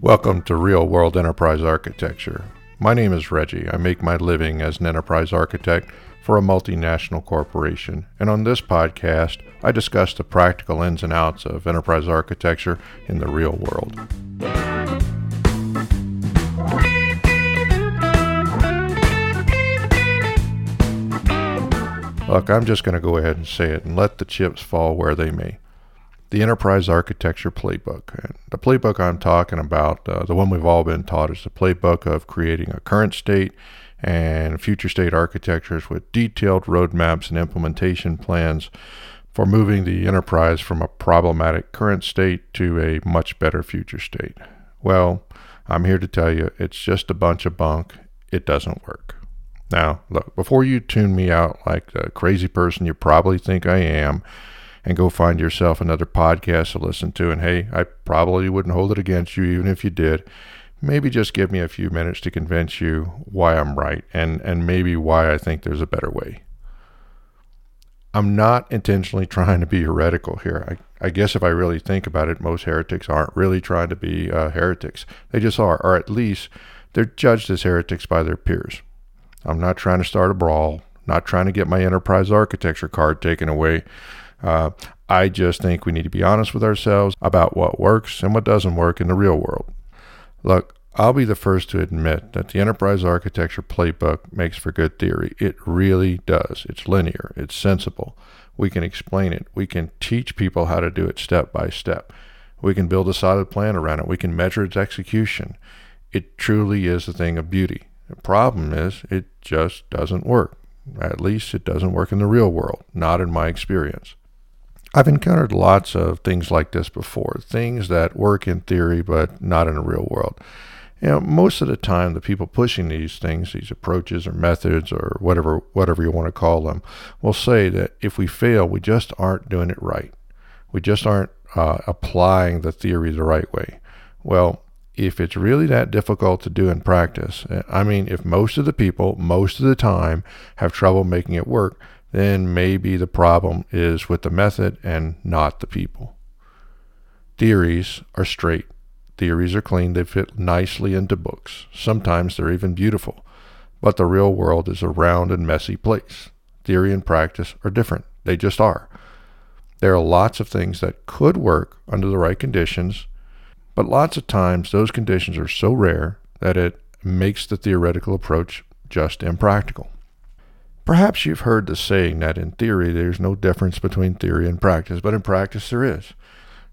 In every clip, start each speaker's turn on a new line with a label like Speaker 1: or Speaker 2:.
Speaker 1: Welcome to Real World Enterprise Architecture. My name is Reggie. I make my living as an enterprise architect for a multinational corporation, and on this podcast, I discuss the practical ins and outs of enterprise architecture in the real world. Look, I'm just going to go ahead and say it and let the chips fall where they may the Enterprise Architecture Playbook. And the playbook I'm talking about, uh, the one we've all been taught, is the playbook of creating a current state and future state architectures with detailed roadmaps and implementation plans for moving the enterprise from a problematic current state to a much better future state. Well, I'm here to tell you it's just a bunch of bunk. It doesn't work. Now, look, before you tune me out like the crazy person you probably think I am, and go find yourself another podcast to listen to. And hey, I probably wouldn't hold it against you even if you did. Maybe just give me a few minutes to convince you why I'm right and, and maybe why I think there's a better way. I'm not intentionally trying to be heretical here. I, I guess if I really think about it, most heretics aren't really trying to be uh, heretics. They just are, or at least they're judged as heretics by their peers. I'm not trying to start a brawl, not trying to get my enterprise architecture card taken away. Uh, I just think we need to be honest with ourselves about what works and what doesn't work in the real world. Look, I'll be the first to admit that the enterprise architecture playbook makes for good theory. It really does. It's linear, it's sensible. We can explain it, we can teach people how to do it step by step. We can build a solid plan around it, we can measure its execution. It truly is a thing of beauty. The problem is, it just doesn't work. At least it doesn't work in the real world, not in my experience. I've encountered lots of things like this before, things that work in theory but not in the real world. You know, most of the time, the people pushing these things, these approaches or methods or whatever, whatever you want to call them, will say that if we fail, we just aren't doing it right. We just aren't uh, applying the theory the right way. Well, if it's really that difficult to do in practice, I mean, if most of the people, most of the time, have trouble making it work, then maybe the problem is with the method and not the people. Theories are straight. Theories are clean. They fit nicely into books. Sometimes they're even beautiful. But the real world is a round and messy place. Theory and practice are different. They just are. There are lots of things that could work under the right conditions, but lots of times those conditions are so rare that it makes the theoretical approach just impractical. Perhaps you've heard the saying that in theory there's no difference between theory and practice, but in practice there is.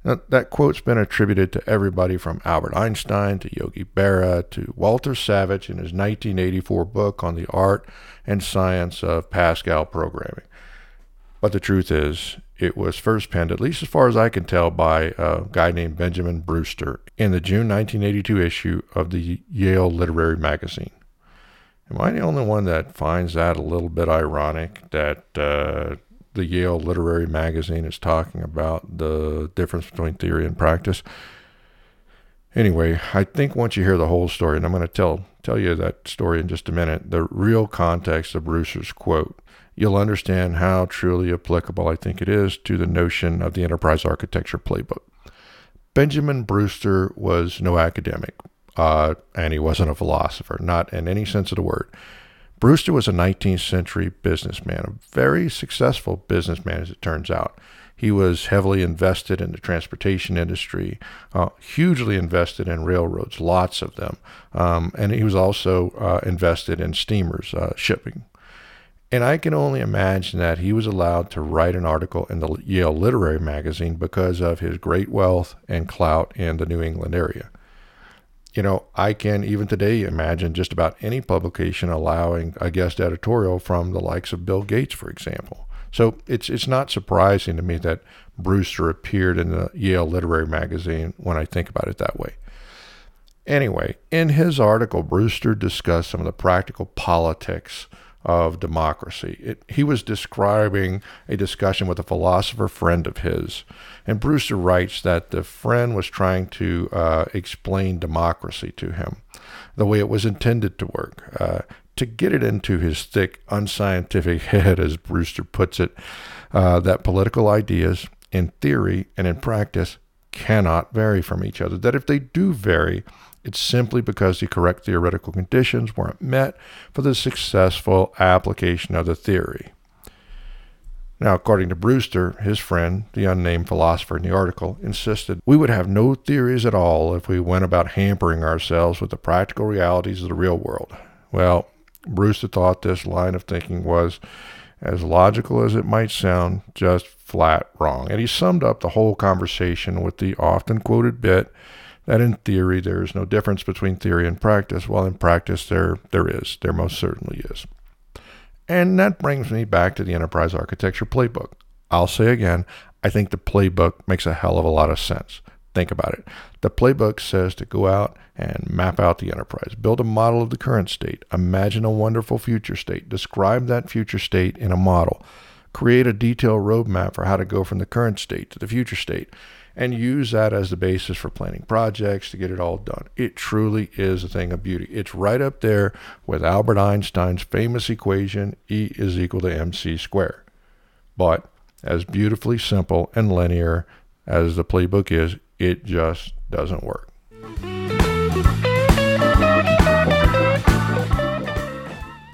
Speaker 1: Now, that quote's been attributed to everybody from Albert Einstein to Yogi Berra to Walter Savitch in his 1984 book on the art and science of Pascal programming. But the truth is, it was first penned, at least as far as I can tell, by a guy named Benjamin Brewster in the June 1982 issue of the Yale Literary Magazine. Am I the only one that finds that a little bit ironic that uh, the Yale Literary Magazine is talking about the difference between theory and practice? Anyway, I think once you hear the whole story, and I'm going to tell tell you that story in just a minute, the real context of Brewster's quote, you'll understand how truly applicable I think it is to the notion of the enterprise architecture playbook. Benjamin Brewster was no academic, uh, and he wasn't a philosopher, not in any sense of the word. Brewster was a 19th century businessman, a very successful businessman, as it turns out. He was heavily invested in the transportation industry, uh, hugely invested in railroads, lots of them. Um, and he was also uh, invested in steamers, uh, shipping. And I can only imagine that he was allowed to write an article in the Yale Literary Magazine because of his great wealth and clout in the New England area you know, I can even today imagine just about any publication allowing a guest editorial from the likes of Bill Gates, for example. So it's it's not surprising to me that Brewster appeared in the Yale Literary Magazine when I think about it that way. Anyway, in his article, Brewster discussed some of the practical politics of democracy. It, he was describing a discussion with a philosopher friend of his. And Brewster writes that the friend was trying to uh, explain democracy to him, the way it was intended to work, uh, to get it into his thick, unscientific head, as Brewster puts it, uh, that political ideas, in theory and in practice cannot vary from each other. That if they do vary, it's simply because the correct theoretical conditions weren't met for the successful application of the theory. Now, according to Brewster, his friend, the unnamed philosopher in the article, insisted we would have no theories at all if we went about hampering ourselves with the practical realities of the real world. Well, Brewster thought this line of thinking was, as logical as it might sound, just flat wrong. And he summed up the whole conversation with the often quoted bit that in theory there is no difference between theory and practice, while in practice there there is. There most certainly is. And that brings me back to the enterprise architecture playbook. I'll say again, I think the playbook makes a hell of a lot of sense. Think about it. The playbook says to go out and map out the enterprise, build a model of the current state, imagine a wonderful future state, describe that future state in a model, create a detailed roadmap for how to go from the current state to the future state, and use that as the basis for planning projects to get it all done. It truly is a thing of beauty. It's right up there with Albert Einstein's famous equation E is equal to mc squared. But as beautifully simple and linear as the playbook is, it just doesn't work.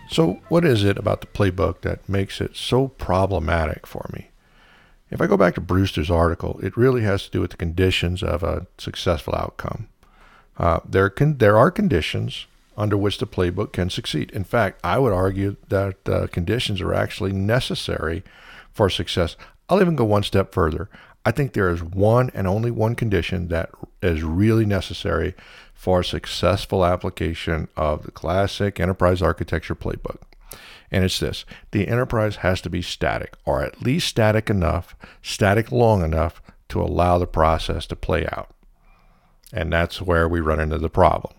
Speaker 1: So, what is it about the playbook that makes it so problematic for me? If I go back to Brewster's article, it really has to do with the conditions of a successful outcome. Uh, there, can, there are conditions under which the playbook can succeed. In fact, I would argue that uh, conditions are actually necessary for success. I'll even go one step further. I think there is one and only one condition that is really necessary for successful application of the classic enterprise architecture playbook and it's this the enterprise has to be static, or at least static enough, static long enough to allow the process to play out. And that's where we run into the problem.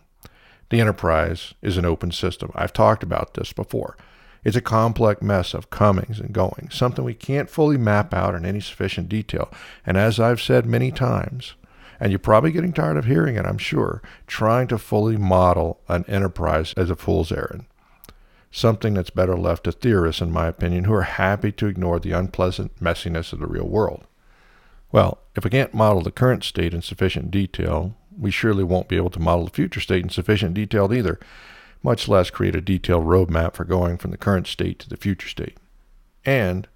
Speaker 1: The enterprise is an open system. I've talked about this before. It's a complex mess of comings and goings, something we can't fully map out in any sufficient detail. And as I've said many times, and you're probably getting tired of hearing it, I'm sure, trying to fully model an enterprise as a fool's errand something that's better left to theorists, in my opinion, who are happy to ignore the unpleasant messiness of the real world. Well, if we can't model the current state in sufficient detail, we surely won't be able to model the future state in sufficient detail either, much less create a detailed roadmap for going from the current state to the future state. And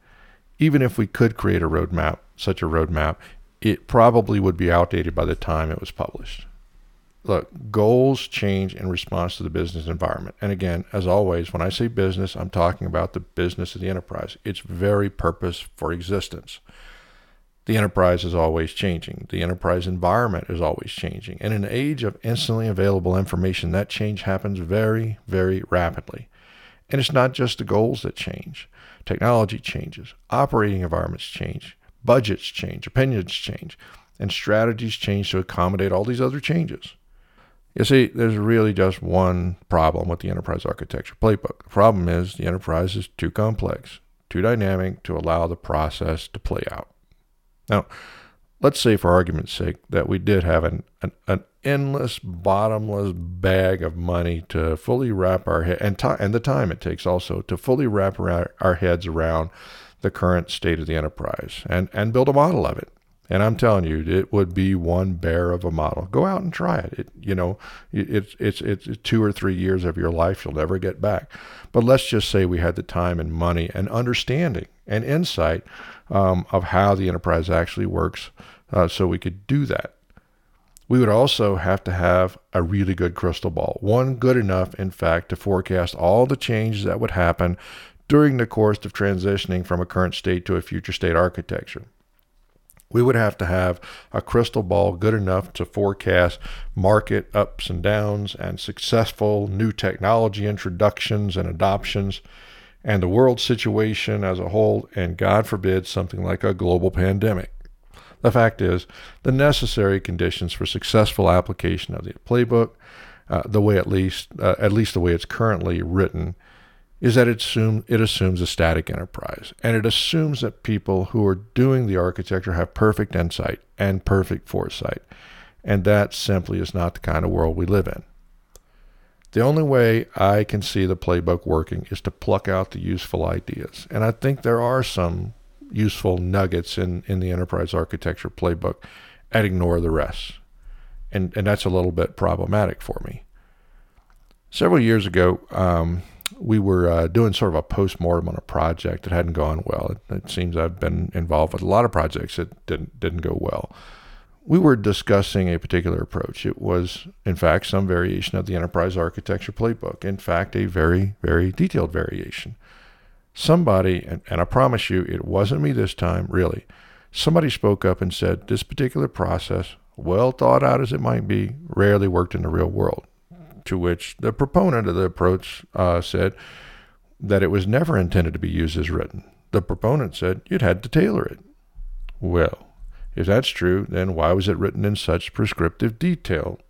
Speaker 1: even if we could create a roadmap, such a roadmap, it probably would be outdated by the time it was published. Look, goals change in response to the business environment. And again, as always, when I say business, I'm talking about the business of the enterprise. Its very purpose for existence. The enterprise is always changing. The enterprise environment is always changing. In an age of instantly available information, that change happens very, very rapidly. And it's not just the goals that change. Technology changes, operating environments change, budgets change, opinions change, and strategies change to accommodate all these other changes. You see, there's really just one problem with the enterprise architecture playbook. The problem is the enterprise is too complex, too dynamic to allow the process to play out. Now, let's say, for argument's sake, that we did have an, an, an endless, bottomless bag of money to fully wrap our head, and, and the time it takes also to fully wrap our, our heads around the current state of the enterprise and, and build a model of it. And I'm telling you, it would be one bear of a model. Go out and try it. it you know, it's it's it's two or three years of your life you'll never get back. But let's just say we had the time and money and understanding and insight um, of how the enterprise actually works, uh, so we could do that. We would also have to have a really good crystal ball, one good enough, in fact, to forecast all the changes that would happen during the course of transitioning from a current state to a future state architecture we would have to have a crystal ball good enough to forecast market ups and downs and successful new technology introductions and adoptions and the world situation as a whole, and God forbid, something like a global pandemic. The fact is, the necessary conditions for successful application of the playbook, uh, the way at least, uh, at least the way it's currently written, is that it, assume, it assumes a static enterprise. And it assumes that people who are doing the architecture have perfect insight and perfect foresight. And that simply is not the kind of world we live in. The only way I can see the playbook working is to pluck out the useful ideas. And I think there are some useful nuggets in, in the enterprise architecture playbook and ignore the rest. And, and that's a little bit problematic for me. Several years ago, um, we were uh, doing sort of a post-mortem on a project that hadn't gone well. It, it, seems I've been involved with a lot of projects that didn't, didn't go well. We were discussing a particular approach. It was, in fact, some variation of the enterprise architecture playbook. In fact, a very, very detailed variation somebody, and, and I promise you, it wasn't me this time, really. Somebody spoke up and said, This particular process, well thought out as it might be, rarely worked in the real world. To which the proponent of the approach uh, said that it was never intended to be used as written. The proponent said you'd had to tailor it. Well, if that's true, then why was it written in such prescriptive detail?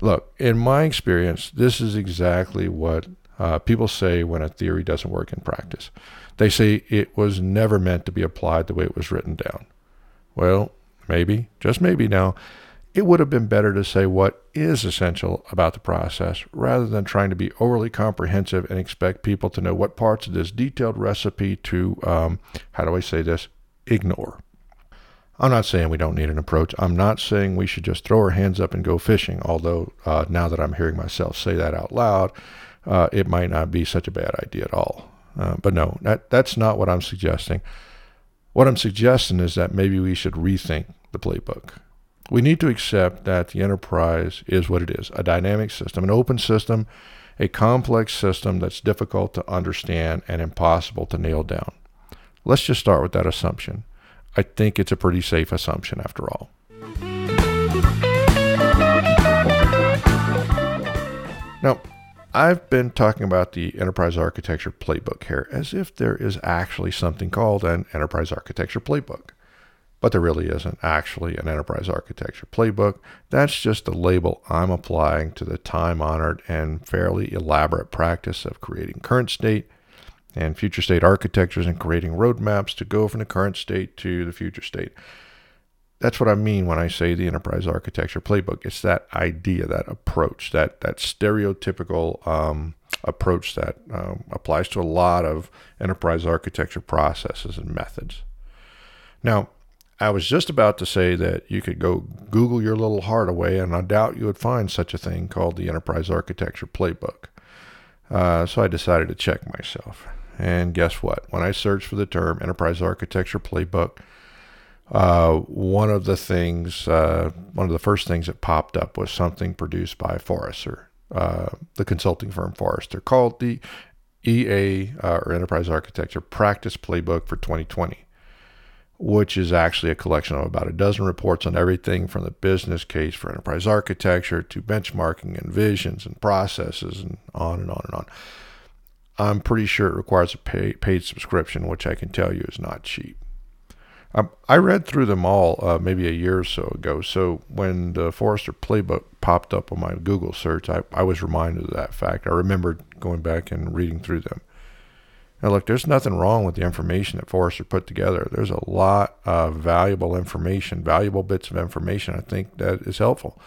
Speaker 1: Look, in my experience, this is exactly what uh, people say when a theory doesn't work in practice. They say it was never meant to be applied the way it was written down. Well, maybe, just maybe now, it would have been better to say what is essential about the process rather than trying to be overly comprehensive and expect people to know what parts of this detailed recipe to, um, how do I say this, ignore. I'm not saying we don't need an approach. I'm not saying we should just throw our hands up and go fishing, although uh, now that I'm hearing myself say that out loud, uh, it might not be such a bad idea at all. Uh, but no, that, that's not what I'm suggesting. What I'm suggesting is that maybe we should rethink the playbook. We need to accept that the enterprise is what it is a dynamic system, an open system, a complex system that's difficult to understand and impossible to nail down. Let's just start with that assumption. I think it's a pretty safe assumption after all. Now, I've been talking about the enterprise architecture playbook here as if there is actually something called an enterprise architecture playbook. But there really isn't actually an enterprise architecture playbook. That's just a label I'm applying to the time honored and fairly elaborate practice of creating current state and future state architectures and creating roadmaps to go from the current state to the future state that's what I mean when I say the enterprise architecture playbook. It's that idea, that approach, that that stereotypical um, approach that um, applies to a lot of enterprise architecture processes and methods. Now, I was just about to say that you could go Google your little heart away, and I doubt you would find such a thing called the enterprise architecture playbook. Uh, so I decided to check myself. And guess what? When I searched for the term enterprise architecture playbook, uh, one of the things, uh, one of the first things that popped up was something produced by Forrester, uh, the consulting firm Forrester, called the EA uh, or Enterprise Architecture Practice Playbook for 2020, which is actually a collection of about a dozen reports on everything from the business case for enterprise architecture to benchmarking and visions and processes and on and on and on. I'm pretty sure it requires a pay, paid subscription, which I can tell you is not cheap. Um, I read through them all uh, maybe a year or so ago. So when the Forrester Playbook popped up on my Google search, I, I was reminded of that fact. I remembered going back and reading through them. Now, look, there's nothing wrong with the information that Forrester put together. There's a lot of valuable information, valuable bits of information I think that is helpful.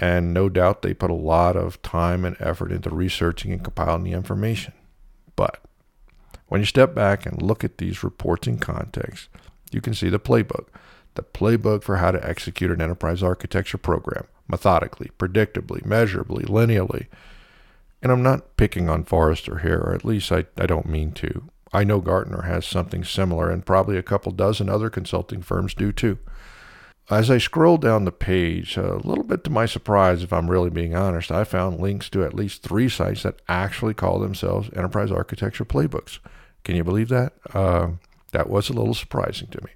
Speaker 1: And no doubt they put a lot of time and effort into researching and compiling the information. But when you step back and look at these reports in context, you can see the playbook. The playbook for how to execute an enterprise architecture program methodically, predictably, measurably, linearly. And I'm not picking on Forrester here, or at least I, I don't mean to. I know Gartner has something similar, and probably a couple dozen other consulting firms do too. As I scroll down the page, a little bit to my surprise, if I'm really being honest, I found links to at least three sites that actually call themselves enterprise architecture playbooks. Can you believe that? Uh, that was a little surprising to me.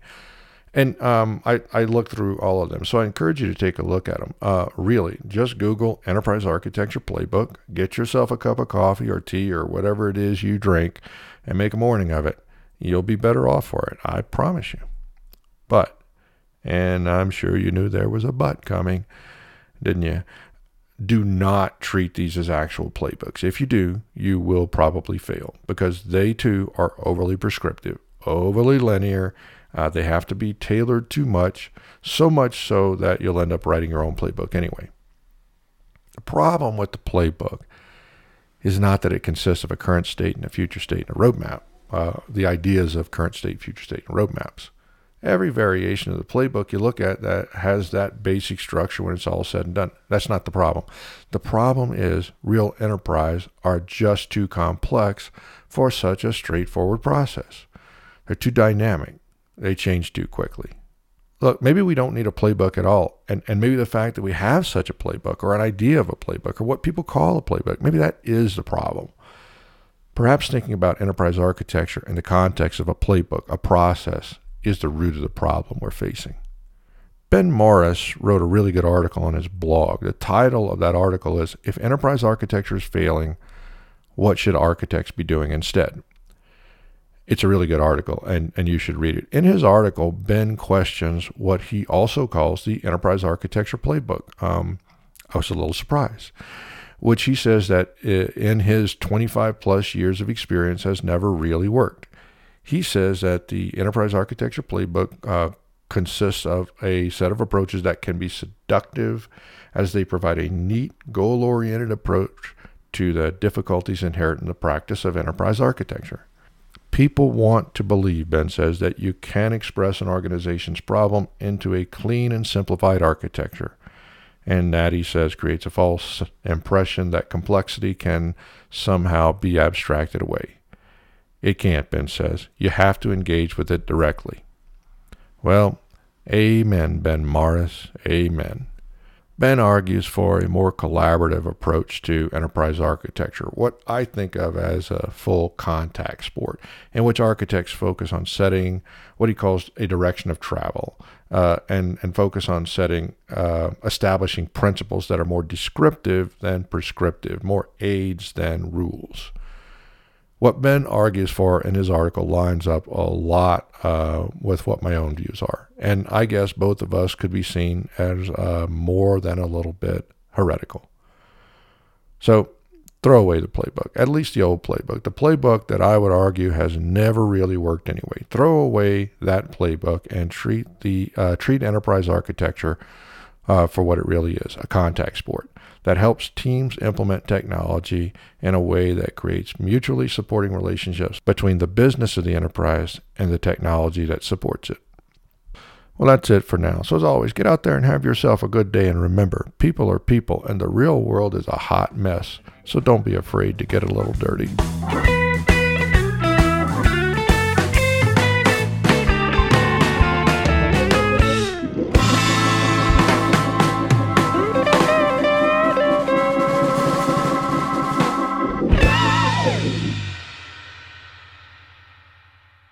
Speaker 1: And um, I, I looked through all of them. So I encourage you to take a look at them. Uh, really, just Google Enterprise Architecture Playbook, get yourself a cup of coffee or tea or whatever it is you drink, and make a morning of it. You'll be better off for it. I promise you. But, and I'm sure you knew there was a but coming, didn't you? do not treat these as actual playbooks. If you do, you will probably fail because they too are overly prescriptive overly linear. Uh, they have to be tailored too much, so much so that you'll end up writing your own playbook anyway. The problem with the playbook is not that it consists of a current state and a future state and a roadmap. uh, the ideas of current state, future state, and roadmaps. Every variation of the playbook you look at that has that basic structure when it's all said and done. That's not the problem. The problem is real enterprise are just too complex for such a straightforward process. They're too dynamic. They change too quickly. Look, maybe we don't need a playbook at all. And, and maybe the fact that we have such a playbook or an idea of a playbook or what people call a playbook, maybe that is the problem. Perhaps thinking about enterprise architecture in the context of a playbook, a process, is the root of the problem we're facing. Ben Morris wrote a really good article on his blog. The title of that article is If Enterprise Architecture is Failing, What Should Architects Be Doing Instead? It's a really good article, and, and you should read it. In his article, Ben questions what he also calls the Enterprise Architecture Playbook. Um, I was a little surprised, which he says that in his 25 plus years of experience has never really worked. He says that the enterprise architecture playbook uh, consists of a set of approaches that can be seductive as they provide a neat, goal oriented approach to the difficulties inherent in the practice of enterprise architecture. People want to believe, Ben says, that you can express an organization's problem into a clean and simplified architecture. And that, he says, creates a false impression that complexity can somehow be abstracted away. It can't, Ben says. You have to engage with it directly. Well, amen, Ben Morris. Amen. Ben argues for a more collaborative approach to enterprise architecture, what I think of as a full contact sport, in which architects focus on setting what he calls a direction of travel uh, and, and focus on setting, uh, establishing principles that are more descriptive than prescriptive, more aids than rules. What Ben argues for in his article lines up a lot uh, with what my own views are. And I guess both of us could be seen as uh, more than a little bit heretical. So throw away the playbook, at least the old playbook. The playbook that I would argue has never really worked anyway. Throw away that playbook and treat the uh, treat enterprise architecture uh, for what it really is a contact sport that helps teams implement technology in a way that creates mutually supporting relationships between the business of the enterprise and the technology that supports it. Well, that's it for now. So, as always, get out there and have yourself a good day. And remember, people are people, and the real world is a hot mess. So, don't be afraid to get a little dirty.